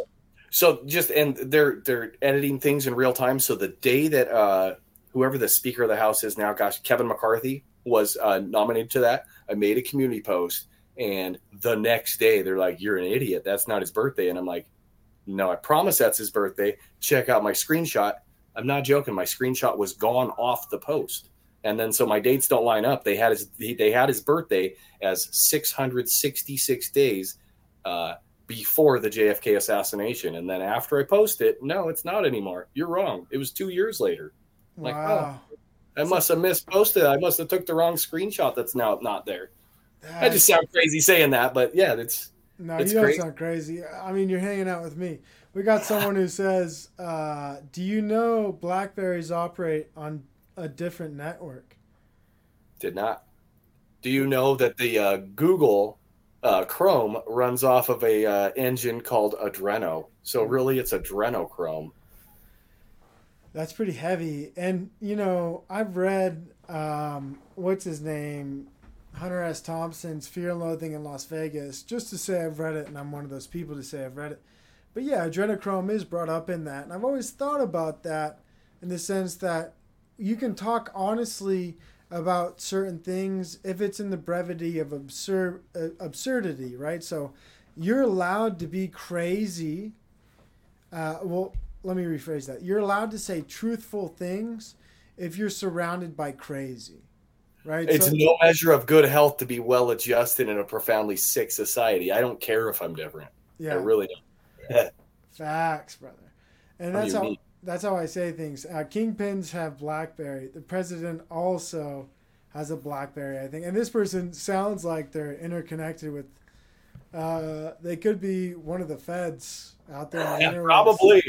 So just and they're they're editing things in real time. So the day that uh, whoever the Speaker of the House is now, gosh, Kevin McCarthy was uh, nominated to that. I made a community post, and the next day they're like, "You're an idiot. That's not his birthday." And I'm like, "No, I promise that's his birthday. Check out my screenshot. I'm not joking. My screenshot was gone off the post." And then so my dates don't line up. They had his they had his birthday as 666 days uh, before the JFK assassination. And then after I post it, no, it's not anymore. You're wrong. It was two years later. Like, wow. I must have misposted. I must have took the wrong screenshot. That's now not there. I just sound crazy saying that, but yeah, it's No, It's you don't great. sound crazy. I mean, you're hanging out with me. We got someone who says, uh, "Do you know Blackberries operate on a different network?" did not. Do you know that the uh, Google uh, Chrome runs off of a uh, engine called Adreno? So really, it's Adrenochrome. That's pretty heavy. And you know, I've read um, what's his name, Hunter S. Thompson's Fear and Loathing in Las Vegas, just to say I've read it, and I'm one of those people to say I've read it. But yeah, adrenochrome is brought up in that, and I've always thought about that in the sense that you can talk honestly about certain things if it's in the brevity of absurd uh, absurdity, right? So you're allowed to be crazy. Uh, well, let me rephrase that. You're allowed to say truthful things if you're surrounded by crazy, right? It's So- no measure of good health to be well adjusted in a profoundly sick society. I don't care if I'm different. Yeah. I really don't. facts, brother. And that's how that's how I say things. Uh, kingpins have BlackBerry. The president also has a BlackBerry, I think. And this person sounds like they're interconnected with. Uh, they could be one of the feds out there. Yeah, probably.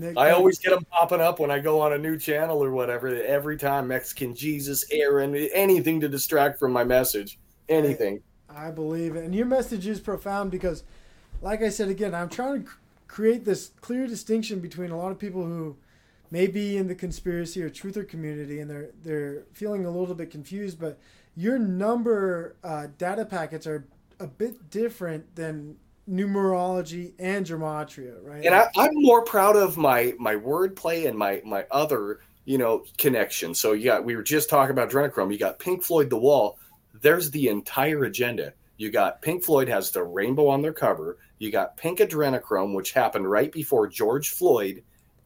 They I always get them popping up when I go on a new channel or whatever. Every time Mexican Jesus, Aaron, anything to distract from my message. Anything. I believe it. And your message is profound because, like I said again, I'm trying to create this clear distinction between a lot of people who may be in the conspiracy or truther community and they're they're feeling a little bit confused. But your number uh, data packets are a bit different than numerology and gematria, right? And I, I'm more proud of my my wordplay and my my other you know connection. So you got we were just talking about adrenochrome. You got Pink Floyd, The Wall. There's the entire agenda. You got Pink Floyd has the rainbow on their cover. You got Pink Adrenochrome, which happened right before George Floyd,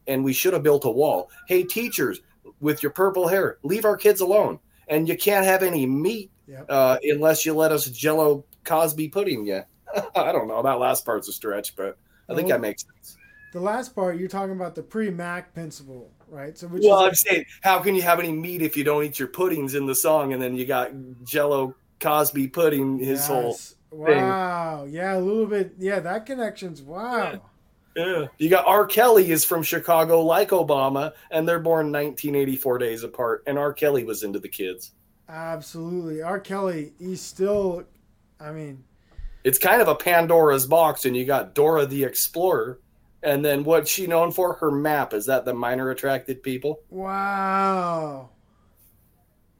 and we should have built a wall. Hey, teachers with your purple hair, leave our kids alone. And you can't have any meat Yep. uh, unless you let us Jello Cosby pudding you. I don't know. That last part's a stretch, but I think Oh. that makes sense. the last part you're talking about the Premack principle, right? So which Well, I'm is saying, how can you have any meat if you don't eat your puddings in the song, and then you got Jello Cosby pudding his whole. Yes. Wow. Yeah, a little bit. Yeah, that connection's wow. Yeah. You got R. Kelly is from Chicago, like Obama, and they're born 1984 days apart, and R. Kelly was into the kids. Absolutely. R. Kelly, he's still, I mean, It's kind of a Pandora's box, and you got Dora the Explorer, and then what's she known for? Her map. Is that the minor attracted people? wow.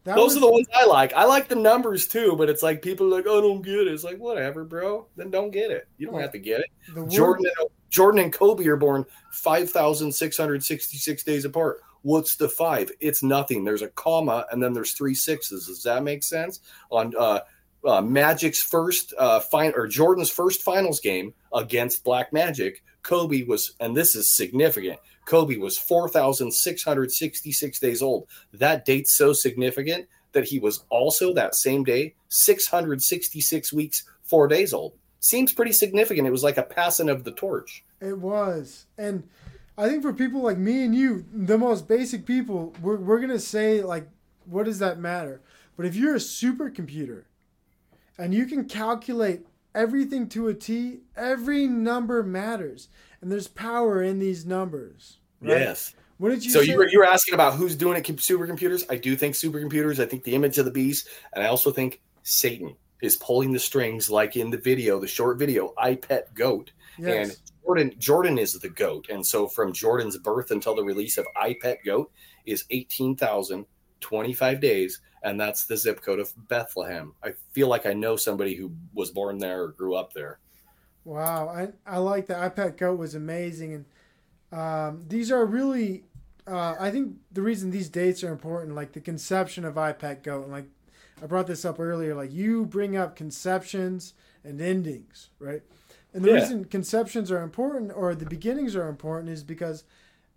That Those was- are the ones I like. I like the numbers too, but it's like people are like, I don't get it. It's like, whatever, bro. Then don't get it. You don't have to get it. word, Jordan and, Jordan and Kobe are born 5,666 days apart. What's the five? It's nothing. There's a comma and then there's three sixes. Does that make sense? On uh, uh, Magic's first uh, fin- or Jordan's first finals game against Black Magic, Kobe was, and this is significant. Kobe was 4,666 days old. That date's so significant that he was also that same day 666 weeks, four days old. Seems pretty significant. It was like a passing of the torch. It was. And I think for people like me and you, the most basic people, we're, we're to say, like, what does that matter? But if you're a supercomputer and you can calculate everything to a T, every number matters. And there's power in these numbers. right? Yes. What did you So you were, you were asking about who's doing it, supercomputers. I do think supercomputers. I think the image of the beast, and I also think Satan is pulling the strings, like in the video, the short video, "I Pet Goat," yes. and Jordan Jordan is the goat, and so from Jordan's birth until the release of "I Pet Goat" is eighteen thousand twenty five days, and that's the zip code of Bethlehem. I feel like I know somebody who was born there or grew up there. Wow, I I like the I Pet Goat was amazing, and um, these are really. Uh, I think the reason these dates are important, like the conception of I Pet Goat, and like I brought this up earlier, like you bring up conceptions and endings, right? And the Yeah. reason conceptions are important or the beginnings are important is because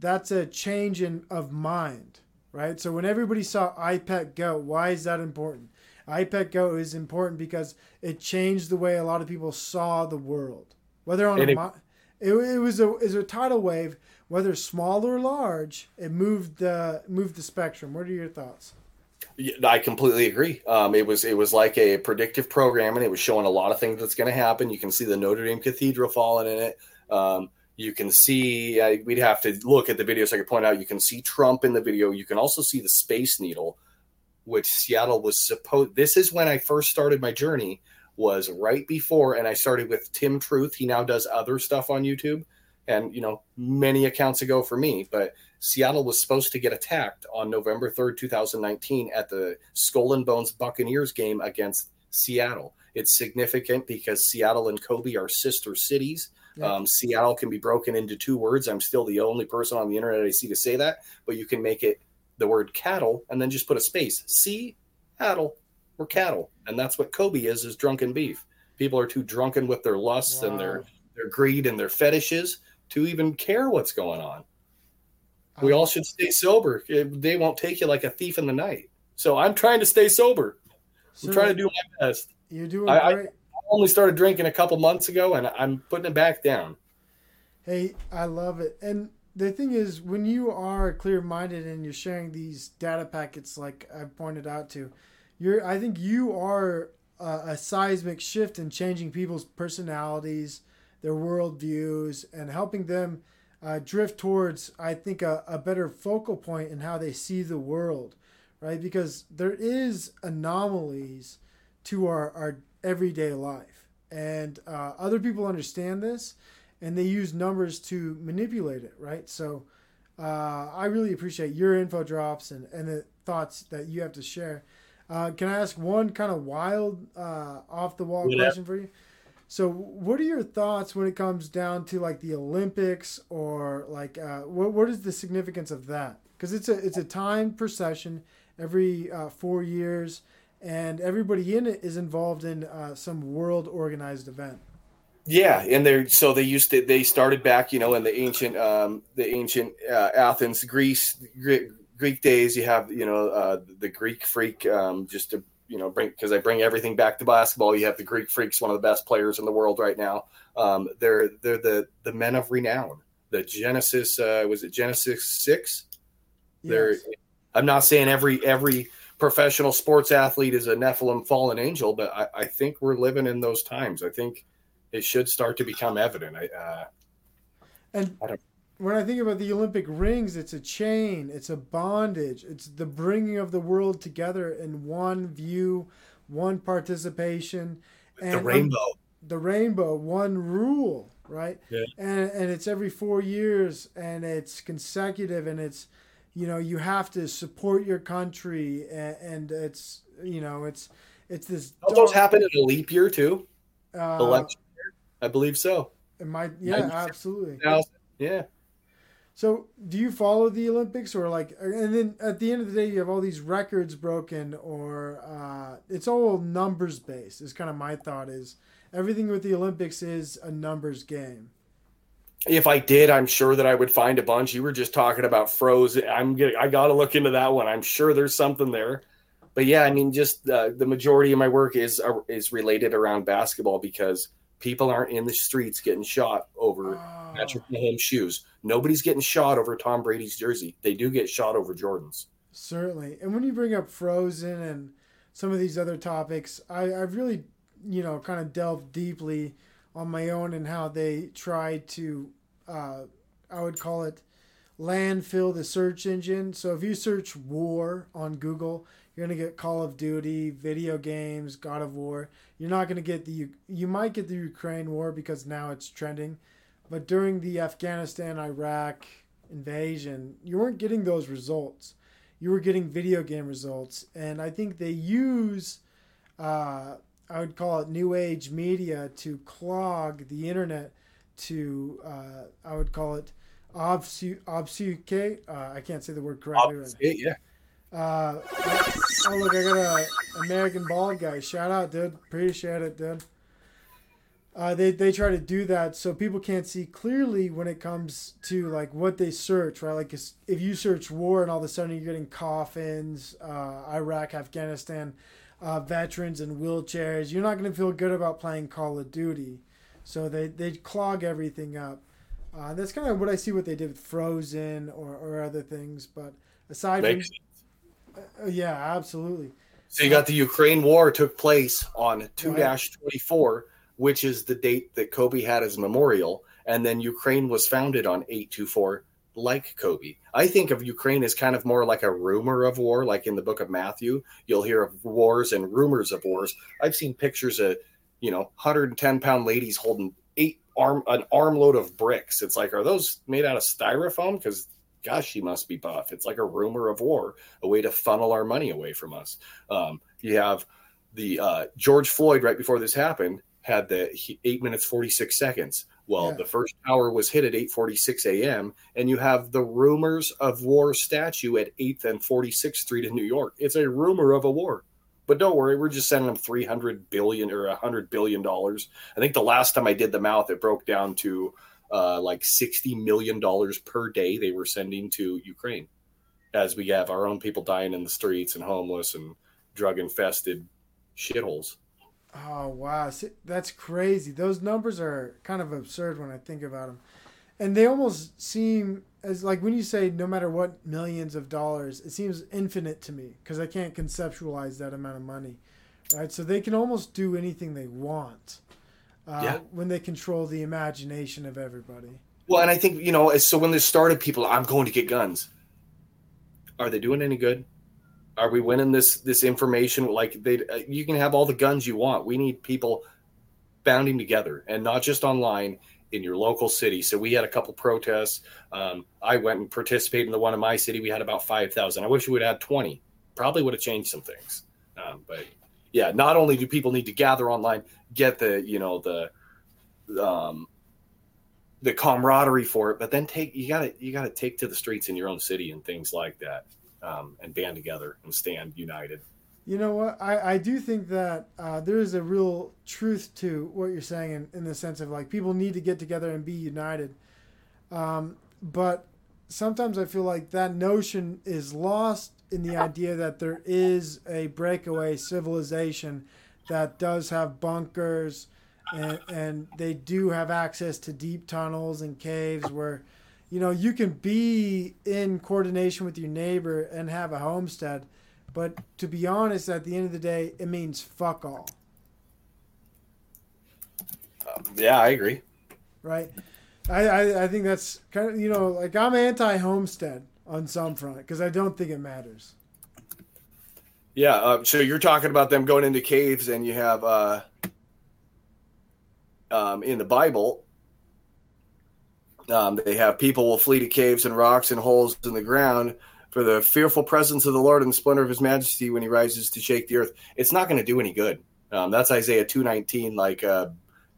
that's a change in of mind, right? So when everybody saw I Pet Goat, why is that important? iPad Go is important because it changed the way a lot of people saw the world. Whether on And a, it- it, it was a is a tidal wave, whether small or large, it moved the moved the spectrum. What are your thoughts? I completely agree. Um, it was it was like a predictive program, and it was showing a lot of things that's going to happen. You can see the Notre Dame Cathedral falling in it. Um, you can see uh, we'd have to look at the video so I could point out. You can see Trump in the video. You can also see the Space Needle, which Seattle was supposed. This is when I first started my journey. Was right before, and I started with Tim Truth. He now does other stuff on YouTube, and you know many accounts ago for me, but Seattle was supposed to get attacked on November 3rd, 2019, at the Skull and Bones Buccaneers game against Seattle. It's significant because Seattle and Kobe are sister cities. Um, Seattle can be broken into two words. I'm still the only person on the internet I see to say that, but you can make it the word cattle and then just put a space. See, cattle, we're cattle, and that's what Kobe is: is drunken beef. People are too drunken with their lusts and their their greed and their fetishes to even care what's going on. We all should stay sober. It- They won't take you like a thief in the night. So I'm trying to stay sober. I'm trying to do my best. You're doing I- great. I only started drinking a couple months ago, and I'm putting it back down. Hey, I love it. And the thing is, when you are clear minded and you're sharing these data packets, like I pointed out to, you're. I think you are a, a seismic shift in changing people's personalities, their worldviews, and helping them uh, drift towards, I think, a, a better focal point in how they see the world, right? Because there is anomalies to our, our everyday life. And uh, other people understand this and they use numbers to manipulate it, right? So uh, I really appreciate your info drops and, and the thoughts that you have to share. Uh, can I ask one kind of wild, uh, off the wall Yeah. question for you? So, what are your thoughts when it comes down to like the Olympics or like uh, what what is the significance of that? Because it's a it's a timed procession every uh, four years, and everybody in it is involved in uh, some world organized event. Yeah, and they're so they used to they started back, you know, in the ancient um the ancient uh, Athens, Greece, Greek, Greek days. You have you know uh, the Greek freak, um, just to you know bring because I bring everything back to basketball. You have the Greek freaks, one of the best players in the world right now. Um, they're they're the the men of renown. The Genesis uh, was it Genesis six? They're I'm not saying every every professional sports athlete is a Nephilim fallen angel, but I, I think we're living in those times. I think it should start to become evident. I, uh, And I when I think about the Olympic rings, it's a chain, it's a bondage, it's the bringing of the world together in one view, one participation, and the rainbow. the rainbow, one rule, right? Yeah. And and it's every four years, and it's consecutive, and it's you know you have to support your country, and, and it's you know it's it's this. Don't those happen in a leap year too? uh, Election year? I believe so. it might, yeah, absolutely. Yeah. So, do you follow the Olympics or like, and then at the end of the day, you have all these records broken, or uh, it's all numbers based. Is kind of my thought. Is everything with the Olympics is a numbers game? If I did, I'm sure that I would find a bunch. You were just talking about frozen. I'm getting, I got to look into that one. I'm sure there's something there. But yeah, I mean, just uh, the majority of my work is uh, is related around basketball because people aren't in the streets getting shot over Oh, Patrick Mahomes shoes. Nobody's getting shot over Tom Brady's jersey. They do get shot over Jordan's. certainly. And when you bring up Frozen and some of these other topics, I, I've really, you know, kind of delved deeply on my own and how they try to, uh, I would call it landfill the search engine. So if you search war on Google, you're gonna get Call of Duty, video games, God of War. You're not gonna get the you might get the Ukraine war because now it's trending, but during the Afghanistan Iraq invasion, you weren't getting those results. You were getting video game results, and I think they use uh, I would call it new age media to clog the internet to uh, I would call it obfuscate. obfuscate. Uh, I can't say the word correctly. right Yeah, yeah. uh, oh look, I got a American bald guy. Shout out, dude. Appreciate it, dude. Uh, they they try to do that so people can't see clearly when it comes to like what they search, right? Like if you search war and all of a sudden you're getting coffins, uh, Iraq, Afghanistan, uh, veterans and wheelchairs, you're not going to feel good about playing Call of Duty. So they they clog everything up. Uh, that's kind of what I see what they did with Frozen or, or other things. But aside Makes from uh, yeah, absolutely. So you got the Ukraine war took place on 2 24, which is the date that Kobe had his memorial. And then Ukraine was founded on 824, like Kobe. I think of Ukraine as kind of more like a rumor of war, like in the book of Matthew. You'll hear of wars and rumors of wars. I've seen pictures of, you know, 110 pound ladies holding eight arm an armload of bricks. It's like, are those made out of styrofoam? Because gosh, she must be buff. It's like a rumor of war, a way to funnel our money away from us. Um, you have the uh, George Floyd right before this happened had the he- eight minutes forty six seconds. Well, Yeah. the first tower was hit at eight forty six a.m. and you have the rumors of war statue at Eighth and Forty Sixth Street in New York. It's a rumor of a war. But don't worry, we're just sending them three hundred billion or hundred billion dollars. I think the last time I did the math, it broke down to uh, like sixty million dollars per day they were sending to Ukraine, as we have our own people dying in the streets and homeless and drug infested shitholes. Oh wow, See, that's crazy. Those numbers are kind of absurd when I think about them, and they almost seem as like when you say no matter what millions of dollars, it seems infinite to me because I can't conceptualize that amount of money, right? So they can almost do anything they want uh, Yeah. when they control the imagination of everybody. Well, and I think you know, so when this started, people, I'm going to get guns. Are they doing any good? Are we winning this this information? Like they, uh, you can have all the guns you want. We need people bounding together, and not just online in your local city. So we had a couple protests. Um, I went and participated in the one in my city. We had about five thousand. I wish we would have had twenty. Probably would have changed some things. Um, but yeah, not only do people need to gather online, get the you know the um, the camaraderie for it, but then take you gotta you gotta take to the streets in your own city and things like that, um, and band together and stand united. You know what? I, I do think that uh, there is a real truth to what you're saying in, in the sense of like people need to get together and be united. Um, but sometimes I feel like that notion is lost in the idea that there is a breakaway civilization that does have bunkers and, and they do have access to deep tunnels and caves where you know you can be in coordination with your neighbor and have a homestead but to be honest, at the end of the day, it means fuck all, Yeah, I agree. right? I, I, I think that's kind of, you know, like I'm anti homestead on some front because I don't think it matters. Yeah, uh, so you're talking about them going into caves, and you have uh, um, in the Bible, um, they have people will flee to caves and rocks and holes in the ground for the fearful presence of the Lord and the splendor of His majesty when He rises to shake the earth. It's not going to do any good. Um, that's Isaiah two nineteen. Like uh,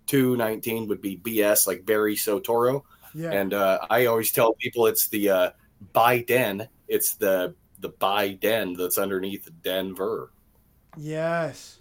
two nineteen would be BS, like Barry Soetoro. Yeah. And uh, I always tell people it's the uh, Biden. It's the the Biden that's underneath Denver. yes.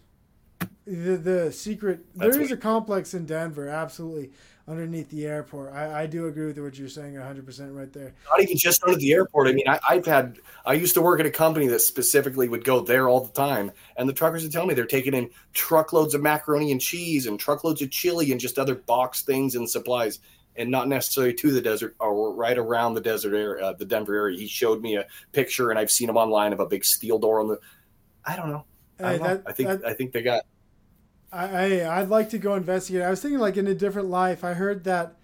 The, the secret, That's there is what- a complex in Denver, absolutely, underneath the airport. I, I do agree with what you're saying 100% right there. Not even just under the airport. I mean, I, I've had. I used to work at a company that specifically would go there all the time, and the truckers would tell me they're taking in truckloads of macaroni and cheese and truckloads of chili and just other box things and supplies. And not necessarily to the desert or right around the desert area, uh, the Denver area. He showed me a picture, and I've seen him online of a big steel door on the. I don't know. I, don't know. I think that- I think they got I, I I'd like to go investigate. I was thinking like in a different life. I heard that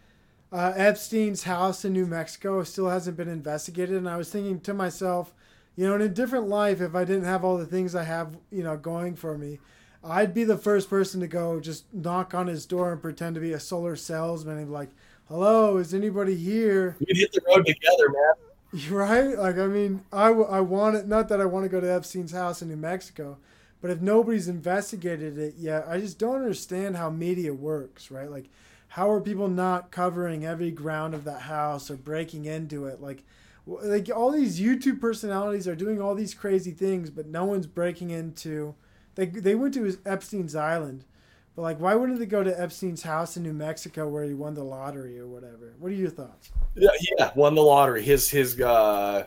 uh, Epstein's house in New Mexico still hasn't been investigated, and I was thinking to myself, you know, in a different life, if I didn't have all the things I have, you know, going for me, I'd be the first person to go just knock on his door and pretend to be a solar salesman and be like, "Hello, is anybody here?" We'd hit the road together, man. Right? Like, I mean, I, w- I want it, not that I want to go to Epstein's house in New Mexico, but if nobody's investigated it yet, I just don't understand how media works, right? Like, how are people not covering every ground of that house or breaking into it? Like, like all these YouTube personalities are doing all these crazy things, but no one's breaking into. They they went to his Epstein's island, but like, why wouldn't they go to Epstein's house in New Mexico where he won the lottery or whatever? What are your thoughts? Yeah, yeah, won the lottery. His his uh,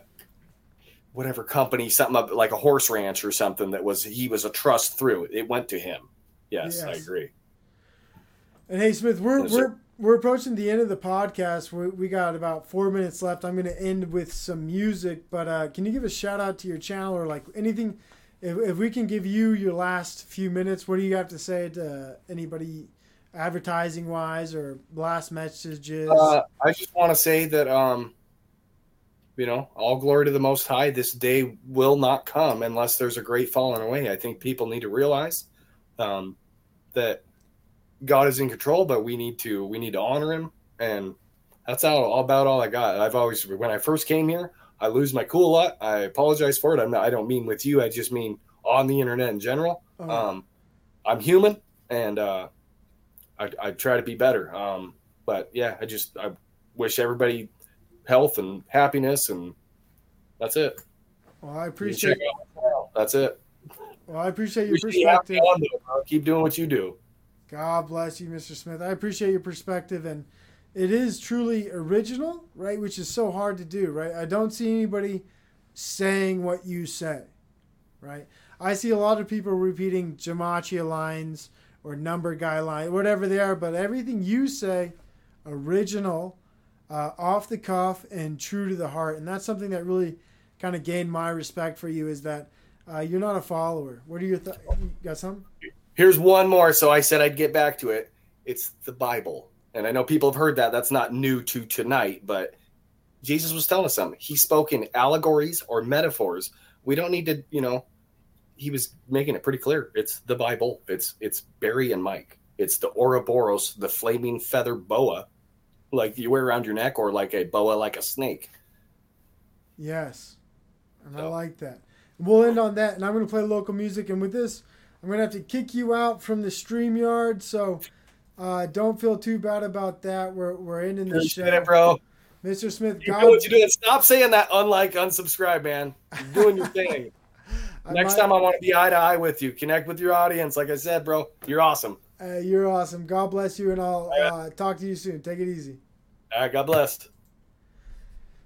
whatever company, something up like a horse ranch or something that was he was a trust through. It went to him. Yes, I agree. And hey, Smith, we're we're sir. we're approaching the end of the podcast. We we got about four minutes left. I'm going to end with some music, but uh, can you give a shout out to your channel or like anything? If, if we can give you your last few minutes, what do you have to say to anybody, advertising wise or last messages? Uh, I just want to say that um, you know, all glory to the Most High. This day will not come unless there's a great falling away. I think people need to realize um, that God is in control, but we need to we need to honor Him, and that's all, all about all I got. I've always when I first came here, I lose my cool a lot. I apologize for it. I'm not, I don't mean with you. I just mean on the internet in general. Oh, Um, I'm human, and uh, I, I try to be better. Um, but yeah, I just I wish everybody health and happiness, and that's it. well, I appreciate check out my channel. That's it. well, I appreciate your Appreciate perspective. though. Keep doing what you do. God bless you, Mr. Smith. I appreciate your perspective, and it is truly original, right? Which is so hard to do, right? I don't see anybody saying what you say, right? I see a lot of people repeating gematria lines or number guy line, whatever they are, but everything you say, original, uh, off the cuff, and true to the heart, and that's something that really kind of gained my respect for you. Is that uh, you're not a follower? What are your th- you got some? Here's one more. So I said I'd get back to it. It's the Bible. And I know people have heard that. That's not new to tonight, but Jesus was telling us something. He spoke in allegories or metaphors. We don't need to, you know, he was making it pretty clear. It's the Bible. It's it's Barry and Mike. It's the Ouroboros, the flaming feather boa, like you wear around your neck, or like a boa like a snake. Yes. And I like that. We'll end on that. And I'm going to play local music. And with this, I'm going to have to kick you out from the StreamYard. So uh, don't feel too bad about that. We're, we're ending the show. it, bro. Mr. Smith, You God. know what you're doing. Stop saying that. Unlike, unsubscribe, man. You're doing your thing. Next might- time, I want to be eye to eye with you. Connect with your audience. Like I said, bro, you're awesome. Uh, you're awesome. God bless you. And I'll uh, talk to you soon. Take it easy. All right, God bless.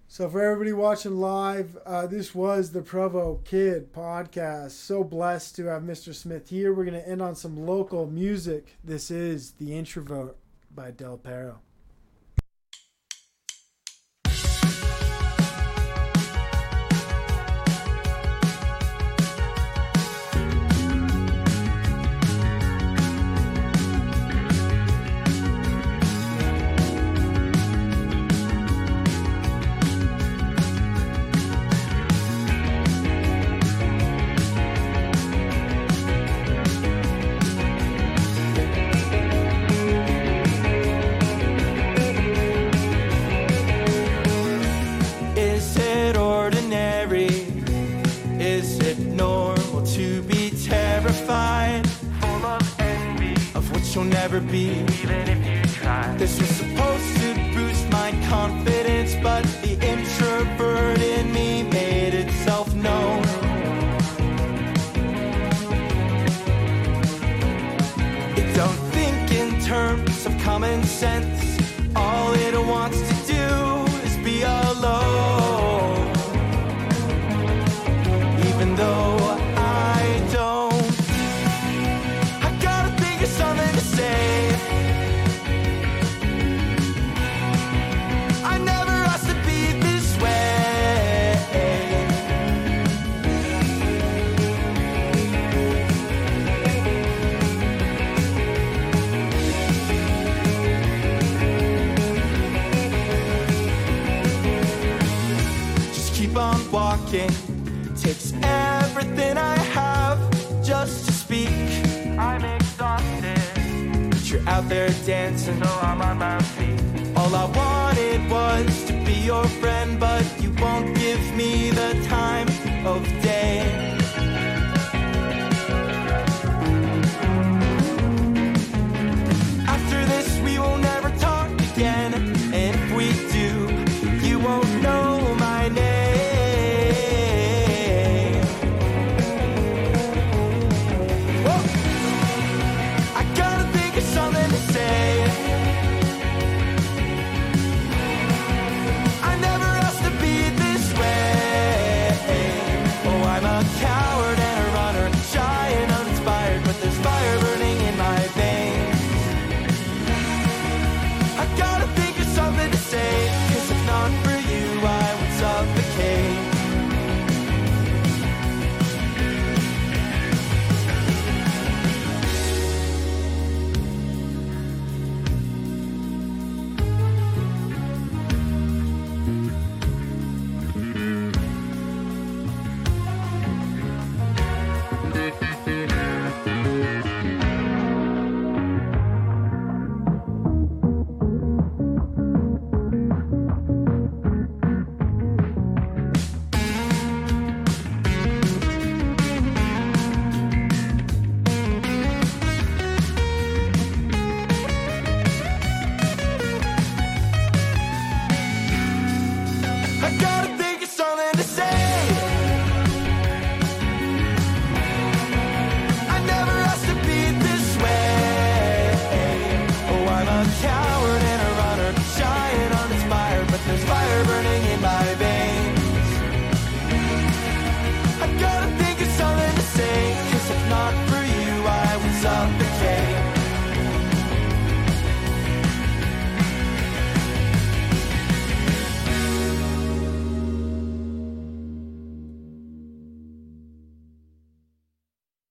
So for everybody watching live, uh, this was the Provo Kid podcast. So blessed to have Mr. Smith here. We're going to end on some local music. This is The Introvert by Del Perro.